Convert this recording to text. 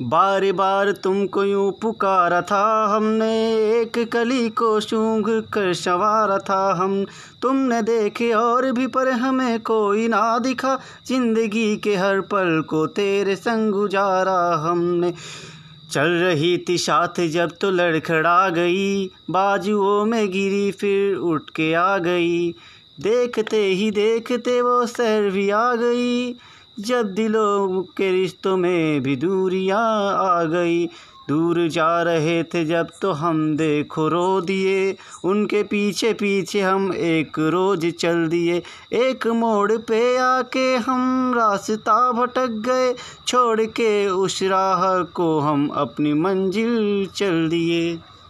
बार बार तुमको यूँ पुकारा था हमने, एक कली को सूंघ कर संवारा था हम। तुमने देखे और भी पर हमें कोई ना दिखा, ज़िंदगी के हर पल को तेरे संग गुजारा हमने। चल रही थी साथ जब तो लड़खड़ा गई, बाजुओं में गिरी फिर उठ के आ गई। देखते ही देखते वो सर भी आ गई। जब दिलों के रिश्तों में भी दूरियाँ आ गई, दूर जा रहे थे जब तो हम देखो रो दिए, उनके पीछे पीछे हम एक रोज चल दिए। एक मोड़ पे आके हम रास्ता भटक गए, छोड़ के उस राह को हम अपनी मंजिल चल दिए।